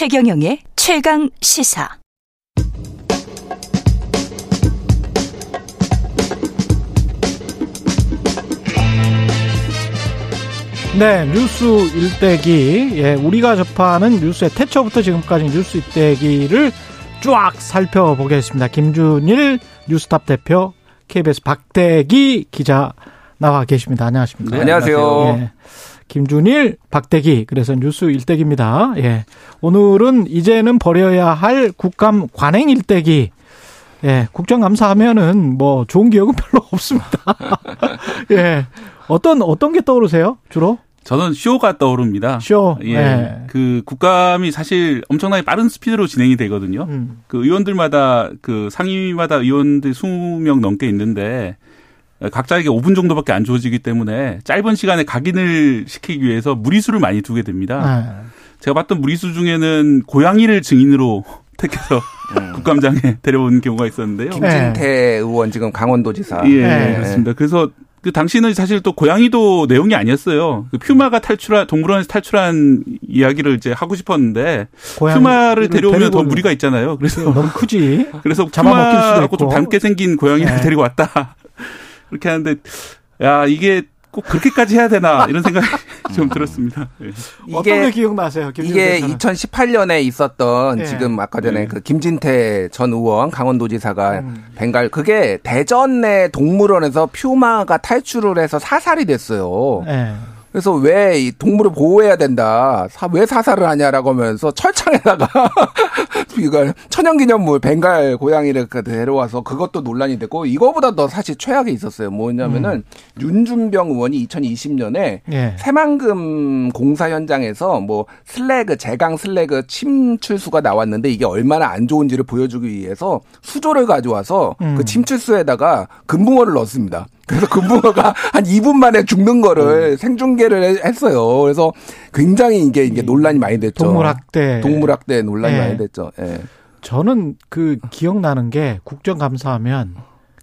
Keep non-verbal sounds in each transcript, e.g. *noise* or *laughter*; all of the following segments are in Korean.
최경영의 최강 시사. 네, 뉴스 일대기. 예, 우리가 접하는 뉴스의 태초부터 지금까지 뉴스 일대기를 쫙 살펴보겠습니다. 김준일 뉴스탑 대표, KBS 박대기 기자 나와 계십니다. 안녕하십니까? 네, 안녕하세요. 예, 김준일, 박대기. 그래서 뉴스 일대기입니다. 예. 오늘은 이제는 버려야 할 국감 관행 일대기. 예, 국정감사 하면은 뭐 좋은 기억은 *laughs* 별로 없습니다. *laughs* 예. 어떤 어떤 게 떠오르세요? 주로? 저는 쇼가 떠오릅니다. 쇼. 예. 네. 그 국감이 사실 엄청나게 빠른 스피드로 진행이 되거든요. 음. 그 의원들마다 그 상임위마다 의원들 20명 넘게 있는데 각자에게 5분 정도밖에 안 주어지기 때문에 짧은 시간에 각인을 시키기 위해서 무리수를 많이 두게 됩니다. 네. 제가 봤던 무리수 중에는 고양이를 증인으로 *laughs* 택해서 음. 국감장에 *laughs* 데려온 경우가 있었는데요. 김진태 네. 의원 지금 강원도지사. 예, 네. 그렇습니다. 그래서 그 당시는 사실 또 고양이도 내용이 아니었어요. 그 퓨마가 탈출한 동물원에서 탈출한 이야기를 이제 하고 싶었는데 퓨마를 데려오면 더 무리가 있잖아요. 그래서 너무 크지. *laughs* 그래서 퓨마하고 좀 닮게 생긴 고양이를 네. 데리고 왔다. 그렇게 하는데 야 이게 꼭 그렇게까지 해야 되나 이런 생각이 *laughs* 좀 들었습니다. 네. 어떤 게 기억나세요? 이게 2018년에 있었던 네. 지금 아까 전에 네. 그 김진태 전 의원 강원도지사가 음. 벵갈 그게 대전 내 동물원에서 퓨마가 탈출을 해서 사살이 됐어요. 네. 그래서 왜 이 동물을 보호해야 된다. 사, 왜 사살을 하냐라고 하면서 철창에다가 *laughs* 이걸 천연기념물 벵갈 고양이를 그 데려와서 그것도 논란이 됐고 이거보다 더 사실 최악이 있었어요. 뭐냐면은 음. 윤준병 의원이 2020년에 예. 새만금 공사 현장에서 뭐 슬래그 제강 슬래그 침출수가 나왔는데 이게 얼마나 안 좋은지를 보여주기 위해서 수조를 가져와서 음. 그 침출수에다가 금붕어를 넣었습니다. 그래서 금붕어가 한 2분 만에 죽는 거를 음. 생중계를 했어요. 그래서 굉장히 이게 이게 논란이 많이 됐죠. 동물학대. 동물학대 논란이 네. 많이 됐죠. 예. 저는 그 기억나는 게 국정감사하면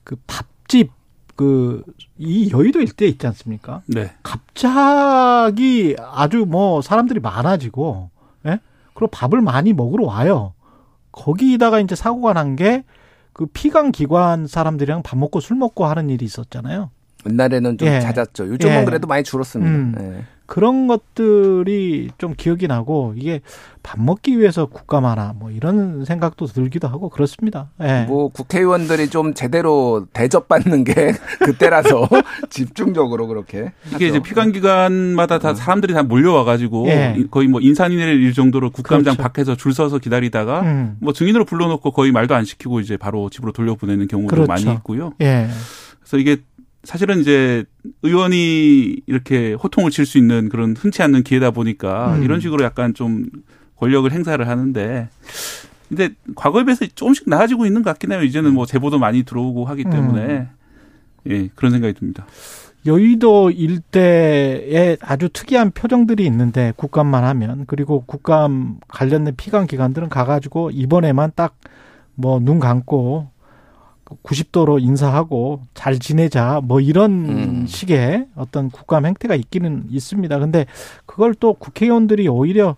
그 밥집 그 이 여의도 일대 있지 않습니까? 네. 갑자기 아주 뭐 사람들이 많아지고 예? 그리고 밥을 많이 먹으러 와요. 거기다가 이제 사고가 난 게 그 피감 기관 사람들이랑 밥 먹고 술 먹고 하는 일이 있었잖아요. 옛날에는 좀 예. 잦았죠. 요즘은 예. 그래도 많이 줄었습니다. 음. 예. 그런 것들이 좀 기억이 나고 이게 밥 먹기 위해서 국감하나 뭐 이런 생각도 들기도 하고 그렇습니다. 예. 뭐 국회의원들이 좀 제대로 대접받는 게 *laughs* 그때라서 *laughs* 집중적으로 그렇게 이게 하죠. 이제 피감기관마다 다 음. 사람들이 다 몰려와 가지고 예. 거의 뭐 인산인해를 일 정도로 국감장 그렇죠. 밖에서 줄 서서 기다리다가 음. 뭐 증인으로 불러놓고 거의 말도 안 시키고 이제 바로 집으로 돌려보내는 경우도 그렇죠. 많이 있고요. 예. 그래서 이게 사실은 이제 의원이 이렇게 호통을 칠 수 있는 그런 흔치 않는 기회다 보니까 음. 이런 식으로 약간 좀 권력을 행사를 하는데 근데 과거에 비해서 조금씩 나아지고 있는 것 같긴 해요. 이제는 뭐 제보도 많이 들어오고 하기 때문에 음. 예, 그런 생각이 듭니다. 여의도 일대에 아주 특이한 표정들이 있는데 국감만 하면 그리고 국감 관련된 피감 기관들은 가가지고 이번에만 딱 뭐 눈 감고 90도로 인사하고 잘 지내자 뭐 이런 음. 식의 어떤 국감 행태가 있기는 있습니다. 근데 그걸 또 국회의원들이 오히려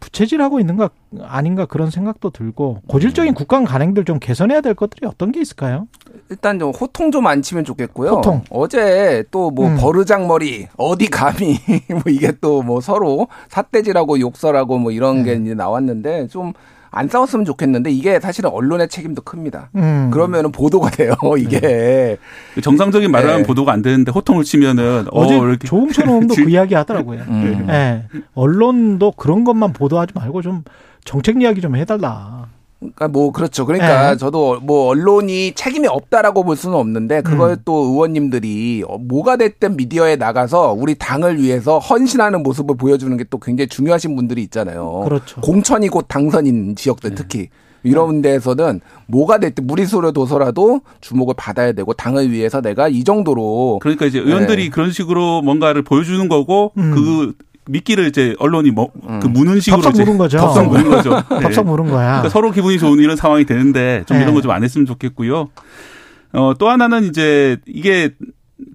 부채질하고 있는 가 아닌가 그런 생각도 들고 고질적인 음. 국감 간행들 좀 개선해야 될 것들이 어떤 게 있을까요? 일단 좀 호통 좀 안 치면 좋겠고요. 호통. 어제 또뭐 음. 버르장머리 어디 감히 *laughs* 뭐 이게 또 뭐 서로 삿대질하고 욕설하고 뭐 이런 네. 게 이제 나왔는데 좀 안 싸웠으면 좋겠는데 이게 사실은 언론의 책임도 큽니다. 음. 그러면은 보도가 돼요. *laughs* 이게 네. 정상적인 말을 하면 네. 보도가 안 되는데 호통을 치면은 어, 어제 어, 이렇게 조홍천 의원도 *laughs* 그 이야기 하더라고요. 음. 네. 언론도 그런 것만 보도하지 말고 좀 정책 이야기 좀 해달라. 그러니까 뭐 그렇죠. 그러니까 네. 저도 뭐 언론이 책임이 없다라고 볼 수는 없는데 그걸 음. 또 의원님들이 뭐가 됐든 미디어에 나가서 우리 당을 위해서 헌신하는 모습을 보여주는 게 또 굉장히 중요하신 분들이 있잖아요. 그렇죠. 공천이 곧 당선인 지역들 네. 특히 이런 데에서는 뭐가 됐든 무리수를 둬서라도 주목을 받아야 되고 당을 위해서 내가 이 정도로 그러니까 이제 의원들이 네. 그런 식으로 뭔가를 보여주는 거고 음. 그 미끼를 이제 언론이 뭐, 음. 그 무는 식으로. 덥석 무는 거죠. 덥석 무는 거죠. *laughs* 네. 덥석 무는 거야. 그러니까 서로 기분이 좋은 이런 상황이 되는데 좀 네. 이런 거 좀 안 했으면 좋겠고요. 어, 또 하나는 이제 이게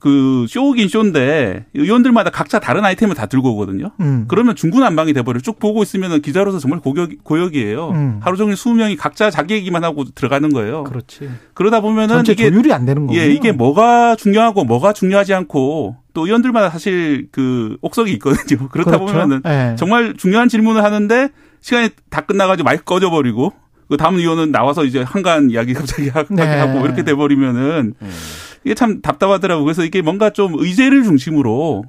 그 쇼긴 쇼인데 의원들마다 각자 다른 아이템을 다 들고 오거든요. 음. 그러면 중구난방이 돼버려. 쭉 보고 있으면 기자로서 정말 고역, 고역이에요. 음. 하루 종일 20명이 각자 자기 얘기만 하고 들어가는 거예요. 그렇지. 그러다 보면은 이게 조율이 안 되는 거예요. 예, 이게 뭐가 중요하고 뭐가 중요하지 않고 또 의원들마다 사실 그 옥석이 있거든요. *laughs* 그렇다 그렇죠? 보면은 네. 정말 중요한 질문을 하는데 시간이 다 끝나가지고 마이크 꺼져버리고 그 다음 의원은 나와서 이제 한간 이야기 *laughs* 갑자기 하고 네. 이렇게 돼버리면은. 음. 이게 참 답답하더라고요. 그래서 이게 뭔가 좀 의제를 중심으로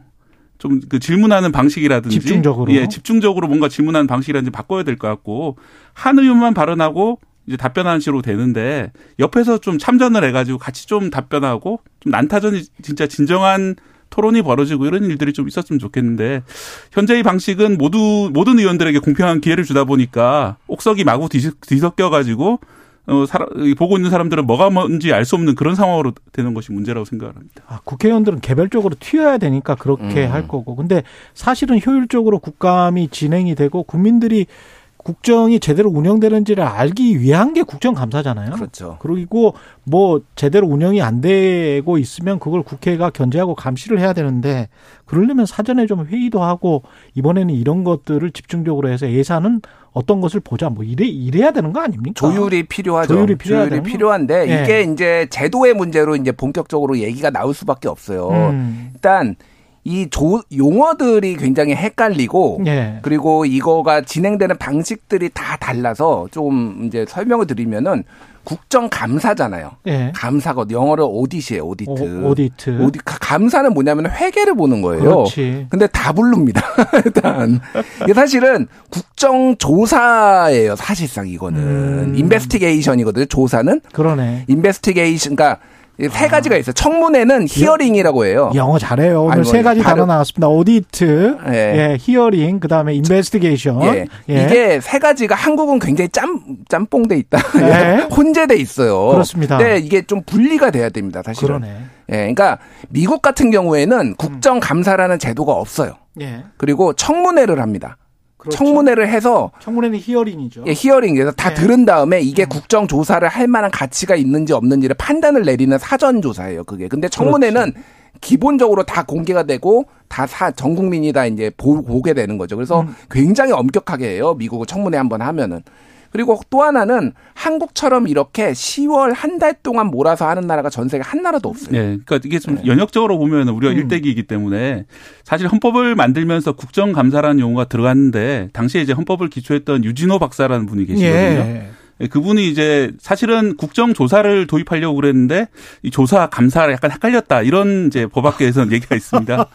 좀 그 질문하는 방식이라든지 집중적으로 예, 집중적으로 뭔가 질문하는 방식이라든지 바꿔야 될 것 같고 한 의원만 발언하고 이제 답변하는 식으로 되는데 옆에서 좀 참전을 해가지고 같이 좀 답변하고 좀 난타전이 진짜 진정한 토론이 벌어지고 이런 일들이 좀 있었으면 좋겠는데 현재의 방식은 모두 모든 의원들에게 공평한 기회를 주다 보니까 옥석이 마구 뒤섞여 가지고 어, 사람, 보고 있는 사람들은 뭐가 뭔지 알 수 없는 그런 상황으로 되는 것이 문제라고 생각을 합니다. 아, 국회의원들은 개별적으로 튀어야 되니까 그렇게 음. 할 거고. 근데 사실은 효율적으로 국감이 진행이 되고 국민들이 국정이 제대로 운영되는지를 알기 위한 게 국정감사잖아요. 그렇죠. 그리고 뭐 제대로 운영이 안 되고 있으면 그걸 국회가 견제하고 감시를 해야 되는데 그러려면 사전에 좀 회의도 하고 이번에는 이런 것들을 집중적으로 해서 예산은 어떤 것을 보자 뭐 이래 이래야 되는 거 아닙니까? 조율이 필요하죠. 조율이, 조율이 필요한데 네. 이게 이제 제도의 문제로 이제 본격적으로 얘기가 나올 수밖에 없어요. 음. 일단 이 조, 용어들이 굉장히 헷갈리고 예. 그리고 이거가 진행되는 방식들이 다 달라서 좀 이제 설명을 드리면은 국정 감사잖아요. 예. 감사거든. 영어로 오디시예요. 오디트. 오, 디트 오디, 감사는 뭐냐면 회계를 보는 거예요. 그렇지. 근데 다 부릅니다. *laughs* 일단 이게 사실은 국정 조사예요. 사실상 이거는 음. Investigation이거든요. 조사는. 그러네. Investigation 그러니까 세 가지가 있어요. 청문회는 hearing이라고 해요. 영어 잘해요. 오늘 세 가지 단어 나왔습니다. audit, 예, 예 hearing, 그 다음에 investigation. 예. 예. 이게 세 가지가 한국은 굉장히 짬 짬뽕돼 있다. *laughs* 예. 혼재돼 있어요. 그렇습니다. 네, 이게 좀 분리가 돼야 됩니다. 사실은. 그러네. 예, 그러니까 미국 같은 경우에는 국정감사라는 제도가 없어요. 예. 그리고 청문회를 합니다. 그렇죠. 청문회를 해서 청문회는 히어링이죠. 예, 히어링에서 다 네. 들은 다음에 이게 음. 국정 조사를 할 만한 가치가 있는지 없는지를 판단을 내리는 사전 조사예요. 그게. 근데 청문회는 그렇지. 기본적으로 다 공개가 되고 다사전 국민이 다 이제 보, 보게 되는 거죠. 그래서 음. 굉장히 엄격하게 해요. 미국은 청문회 한번 하면은. 그리고 또 하나는 한국처럼 이렇게 10월 한 달 동안 몰아서 하는 나라가 전 세계 한 나라도 없어요. 네. 그러니까 이게 좀 네. 연역적으로 보면 우리가 음. 일대기이기 때문에 사실 헌법을 만들면서 국정감사라는 용어가 들어갔는데 당시에 이제 헌법을 기초했던 유진호 박사라는 분이 계시거든요. 예. 예, 그분이 이제 사실은 국정조사를 도입하려고 그랬는데 이 조사 감사를 약간 헷갈렸다 이런 이제 법학계에서는 *laughs* 얘기가 있습니다.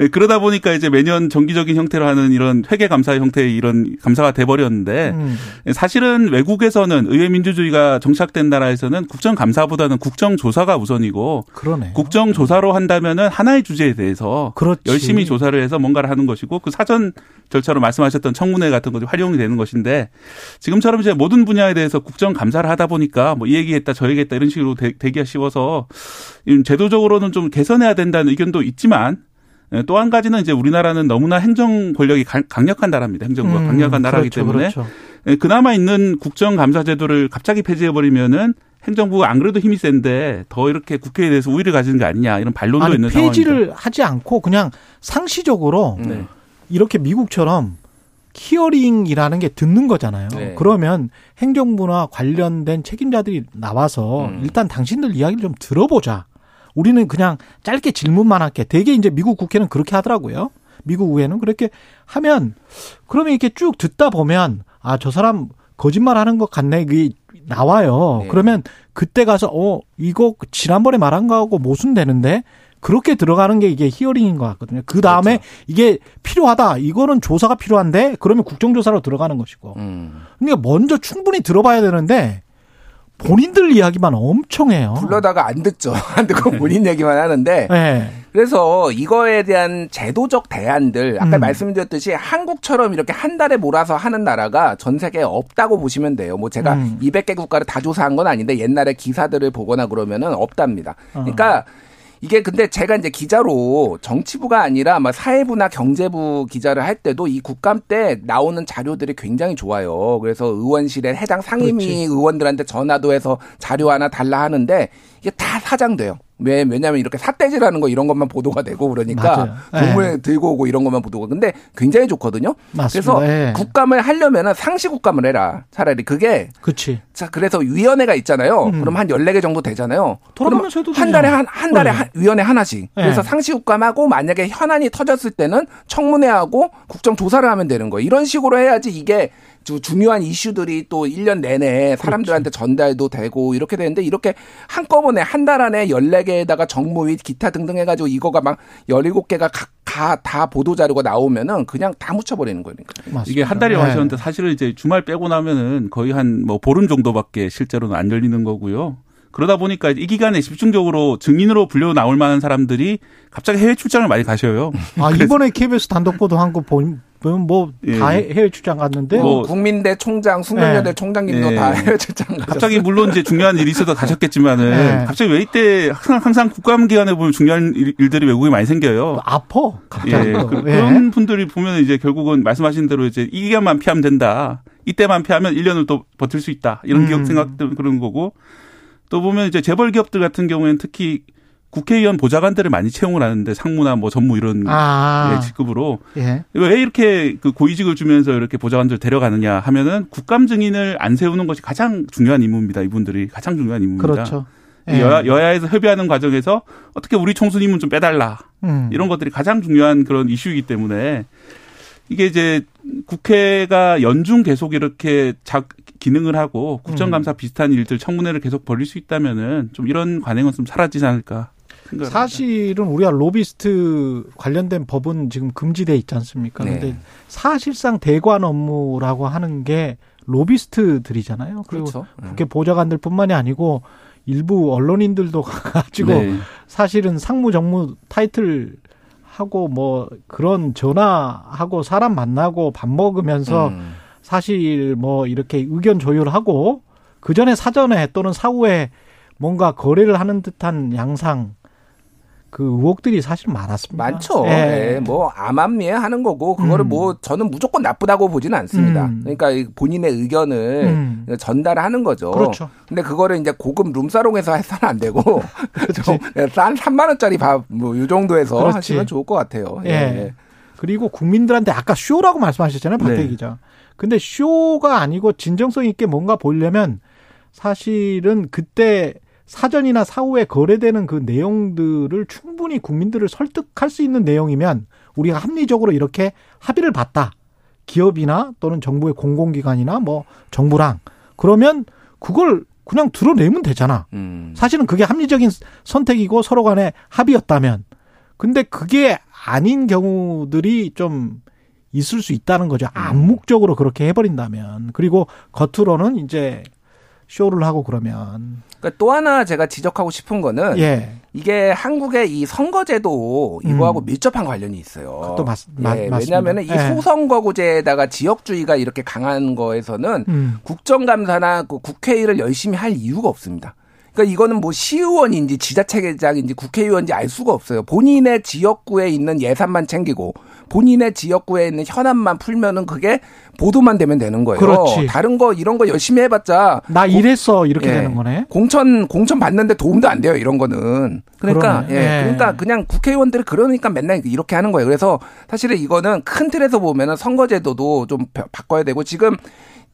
예, 그러다 보니까 이제 매년 정기적인 형태로 하는 이런 회계 감사 형태의 이런 감사가 돼버렸는데 음. 사실은 외국에서는 의회 민주주의가 정착된 나라에서는 국정 감사보다는 국정 조사가 우선이고 그러네 국정 조사로 한다면은 하나의 주제에 대해서 그렇지. 열심히 조사를 해서 뭔가를 하는 것이고 그 사전 절차로 말씀하셨던 청문회 같은 것이 활용이 되는 것인데 지금처럼 이제 모든 분야에 대해서 국정 감사를 하다 보니까 뭐 이 얘기했다 저 얘기했다 이런 식으로 되, 기가 쉬워서 제도적으로는 좀 개선해야 된다는 의견도 있지만 예, 또한 가지는 이제 우리나라는 너무나 행정 권력이 강력한 나라입니다. 행정부가 음, 강력한 나라이기 그렇죠, 때문에 그렇죠. 예, 그나마 있는 국정 감사 제도를 갑자기 폐지해 버리면은 행정부가 안 그래도 힘이 센데 더 이렇게 국회에 대해서 우위를 가지는 게 아니냐 이런 반론도 아니, 있는 상황입니다. 폐지를 하지 않고 그냥 상시적으로 네. 이렇게 미국처럼 히어링이라는 게 듣는 거잖아요. 네. 그러면 행정부나 관련된 책임자들이 나와서 음. 일단 당신들 이야기를 좀 들어보자. 우리는 그냥 짧게 질문만 할게. 대개 이제 미국 국회는 그렇게 하더라고요. 미국 의회는 그렇게 하면 그러면 이렇게 쭉 듣다 보면 아 저 사람 거짓말 하는 것 같네. 그게 나와요. 네. 그러면 그때 가서 어 이거 지난번에 말한 거하고 모순되는데 그렇게 들어가는 게 이게 히어링인 것 같거든요. 그 다음에 그렇죠. 이게 필요하다. 이거는 조사가 필요한데 그러면 국정조사로 들어가는 것이고. 음. 그러니까 먼저 충분히 들어봐야 되는데 본인들 이야기만 엄청 해요. 불러다가 안 듣죠. *laughs* 안 듣고 네. 본인 얘기만 하는데. 네. 그래서 이거에 대한 제도적 대안들, 아까 음. 말씀드렸듯이 한국처럼 이렇게 한 달에 몰아서 하는 나라가 전 세계에 없다고 보시면 돼요. 뭐 제가 음. 200개 국가를 다 조사한 건 아닌데 옛날에 기사들을 보거나 그러면은 없답니다. 그러니까 어. 이게 근데 제가 이제 기자로 정치부가 아니라 막 사회부나 경제부 기자를 할 때도 이 국감 때 나오는 자료들이 굉장히 좋아요. 그래서 의원실에 해당 상임위 그렇지. 의원들한테 전화도 해서 자료 하나 달라 하는데 이게 다 사장돼요. 왜 왜냐하면 이렇게 삿대질하는 거 이런 것만 보도가 되고 그러니까 동물 네. 들고 오고 이런 것만 보도가 근데 굉장히 좋거든요. 맞습니다. 그래서 네. 국감을 하려면은 상시 국감을 해라. 차라리 그게 그렇지. 자 그래서 위원회가 있잖아요. 음. 그럼 한 14개 정도 되잖아요. 돌아가면서 해도 한 달에 한, 한 달에 한, 위원회 하나씩. 네. 그래서 상시 국감하고 만약에 현안이 터졌을 때는 청문회하고 국정 조사를 하면 되는 거예요. 이런 식으로 해야지 이게 중요한 이슈들이 또 1년 내내 사람들한테 그렇지. 전달도 되고 이렇게 되는데 이렇게 한꺼번에 한 달 안에 14개에다가 정무 및 기타 등등 해가지고 이거가 막 17개가 다 보도 자료가 나오면은 그냥 다 묻혀버리는 거니까. 맞습니다. 이게 한 달이 네. 하셨는데 사실은 이제 주말 빼고 나면은 거의 한 뭐 보름 정도밖에 실제로는 안 열리는 거고요. 그러다 보니까 이 기간에 집중적으로 증인으로 불려 나올 만한 사람들이 갑자기 해외 출장을 많이 가셔요. 아 이번에 KBS 단독 보도한 거 보면 뭐다 예. 해외 출장 갔는데 뭐 국민대 총장, 숙명여대 예. 총장님도 예. 다 해외 출장 가셨어요. 갑자기 물론 이제 중요한 일이 있어서 가셨겠지만은 예. 갑자기 왜 이때 항상, 항상 국감 기간에 보면 중요한 일 들이 외국에 많이 생겨요. 아퍼 갑자기 예. 그, 런 분들이 보면 이제 결국은 말씀하신 대로 이제 이 기간만 피하면 된다. 이때만 피하면 1년을 또 버틸 수 있다. 이런 음. 기억 생각들 그런 거고 또 보면 이제 재벌 기업들 같은 경우에는 특히 국회의원 보좌관들을 많이 채용을 하는데 상무나 뭐 전무 이런 아. 예, 직급으로 예. 왜 이렇게 그 고위직을 주면서 이렇게 보좌관들 데려가느냐 하면은 국감 증인을 안 세우는 것이 가장 중요한 임무입니다. 이분들이 가장 중요한 임무입니다. 그렇죠. 예. 여야, 여야에서 협의하는 과정에서 어떻게 우리 총수님은 좀 빼달라 음. 이런 것들이 가장 중요한 그런 이슈이기 때문에 이게 이제 국회가 연중 계속 이렇게 작 기능을 하고 국정감사 음. 비슷한 일들 청문회를 계속 벌릴 수 있다면은 좀 이런 관행은 좀 사라지지 않을까. 사실은 우리가 로비스트 관련된 법은 지금 금지돼 있지 않습니까? 네. 근데 사실상 대관 업무라고 하는 게 로비스트들이잖아요. 그리고 그렇죠. 네. 국회 보좌관들뿐만이 아니고 일부 언론인들도 *laughs* 가지고 네. 사실은 상무 정무 타이틀 하고 뭐 그런 전화하고 사람 만나고 밥 먹으면서 음. 사실 뭐 이렇게 의견 조율하고 그 전에 사전에 또는 사후에 뭔가 거래를 하는 듯한 양상 그 의혹들이 사실 많았습니다. 많죠. 예. 네. 뭐 암암리에 하는 거고 그거를 음. 뭐 저는 무조건 나쁘다고 보지는 않습니다. 음. 그러니까 본인의 의견을 음. 전달하는 거죠. 그렇죠. 근데 그거를 이제 고급 룸사롱에서 해서는 안 되고 *laughs* 그렇죠. 싼 3만 원짜리 밥 뭐 이 정도에서 그렇지. 하시면 좋을 것 같아요. 예. 예. 그리고 국민들한테 아까 쇼라고 말씀하셨잖아요, 박대 네. 기자. 근데 쇼가 아니고 진정성 있게 뭔가 보려면 사실은 그때 사전이나 사후에 거래되는 그 내용들을 충분히 국민들을 설득할 수 있는 내용이면 우리가 합리적으로 이렇게 합의를 봤다. 기업이나 또는 정부의 공공기관이나 뭐 정부랑 그러면 그걸 그냥 드러내면 되잖아. 음. 사실은 그게 합리적인 선택이고 서로 간에 합의였다면. 근데 그게 아닌 경우들이 좀 있을 수 있다는 거죠. 음. 암묵적으로 그렇게 해버린다면. 그리고 겉으로는 이제 쇼를 하고 그러면. 그러니까 또 하나 제가 지적하고 싶은 거는 예. 이게 한국의 이 선거제도 이거하고 음. 밀접한 관련이 있어요. 또 맞, 예, 왜냐하면 이 예. 소선거구제에다가 지역주의가 이렇게 강한 거에서는 음. 국정감사나 그 국회의를 열심히 할 이유가 없습니다. 그러니까 이거는 뭐 시의원인지 지자체장인지 국회의원인지 알 수가 없어요. 본인의 지역구에 있는 예산만 챙기고 본인의 지역구에 있는 현안만 풀면은 그게 보도만 되면 되는 거예요. 그렇지. 다른 거 이런 거 열심히 해봤자 나 이랬어 이렇게 예. 되는 거네. 공천 공천 받는데 도움도 안 돼요 이런 거는. 그러니까. 예. 예. 그러니까 그냥 국회의원들이 그러니까 맨날 이렇게 하는 거예요. 그래서 사실은 이거는 큰 틀에서 보면은 선거제도도 좀 바꿔야 되고 지금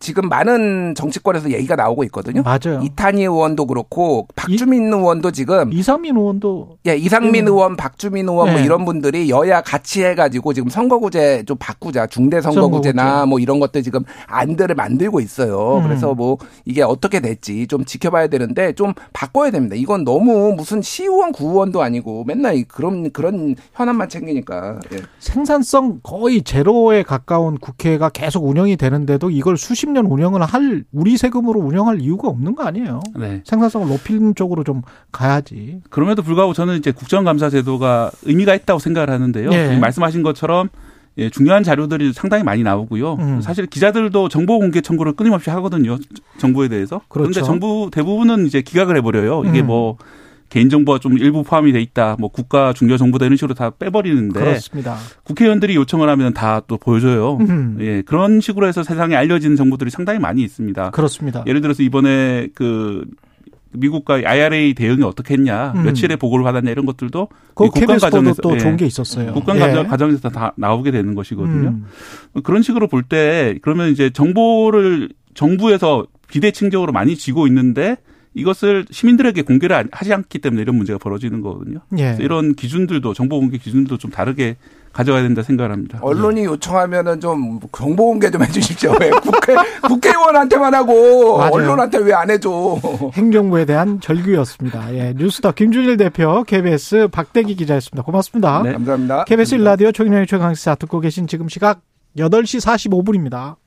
지금 많은 정치권에서 얘기가 나오고 있거든요. 맞아요. 이탄희 의원도 그렇고 박주민 이, 의원도 지금 이상민 의원도 예 이상민 음. 의원, 박주민 의원 뭐 네. 뭐 이런 분들이 여야 같이 해가지고 지금 선거구제 좀 바꾸자 중대 선거구제나 선거구제. 뭐 이런 것들 지금 안들을 만들고 있어요. 음. 그래서 뭐 이게 어떻게 될지 좀 지켜봐야 되는데 좀 바꿔야 됩니다. 이건 너무 무슨 시의원, 구의원도 아니고 맨날 그런 그런 현안만 챙기니까 예. 생산성 거의 제로에 가까운 국회가 계속 운영이 되는데도 이걸 수십 30년 운영을 할 우리 세금으로 운영할 이유가 없는 거 아니에요. 네. 생산성을 높이는 쪽으로 좀 가야지. 그럼에도 불구하고 저는 이제 국정감사 제도가 의미가 있다고 생각을 하는데요. 네. 말씀하신 것처럼 예, 중요한 자료들이 상당히 많이 나오고요. 음. 사실 기자들도 정보 공개 청구를 끊임없이 하거든요. 정부에 대해서. 그렇죠. 그런데 정부 대부분은 이제 기각을 해버려요. 이게 음. 뭐 개인정보가 좀 일부 포함이 돼 있다. 뭐 국가 중요 정보다 이런 식으로 다 빼버리는데 그렇습니다. 국회의원들이 요청을 하면 다 또 보여줘요. 음. 예, 그런 식으로 해서 세상에 알려지는 정보들이 상당히 많이 있습니다. 그렇습니다. 예를 들어서 이번에 그 미국과 IRA 대응이 어떻게 했냐, 음. 며칠에 보고를 받았냐 이런 것들도 그 국감 과정에서 또 예, 좋은 게 있었어요. 예. 과정에서 다 나오게 되는 것이거든요. 음. 그런 식으로 볼 때 그러면 이제 정보를 정부에서 비대칭적으로 많이 쥐고 있는데 이것을 시민들에게 공개를 하지 않기 때문에 이런 문제가 벌어지는 거거든요. 예. 이런 기준들도 정보 공개 기준도 좀 다르게 가져가야 된다 생각을 합니다. 언론이 요청하면은 좀 정보 공개 좀 해주십시오. 왜 국회 *laughs* 국회의원한테만 하고 맞아요. 언론한테 왜 안 해줘? 행정부에 대한 절규였습니다. 예, 뉴스더 김준일 대표, KBS 박대기 기자였습니다. 고맙습니다. 네. 감사합니다. KBS 일라디오 최경영의 최강시사 듣고 계신 지금 시각 8시 45분입니다.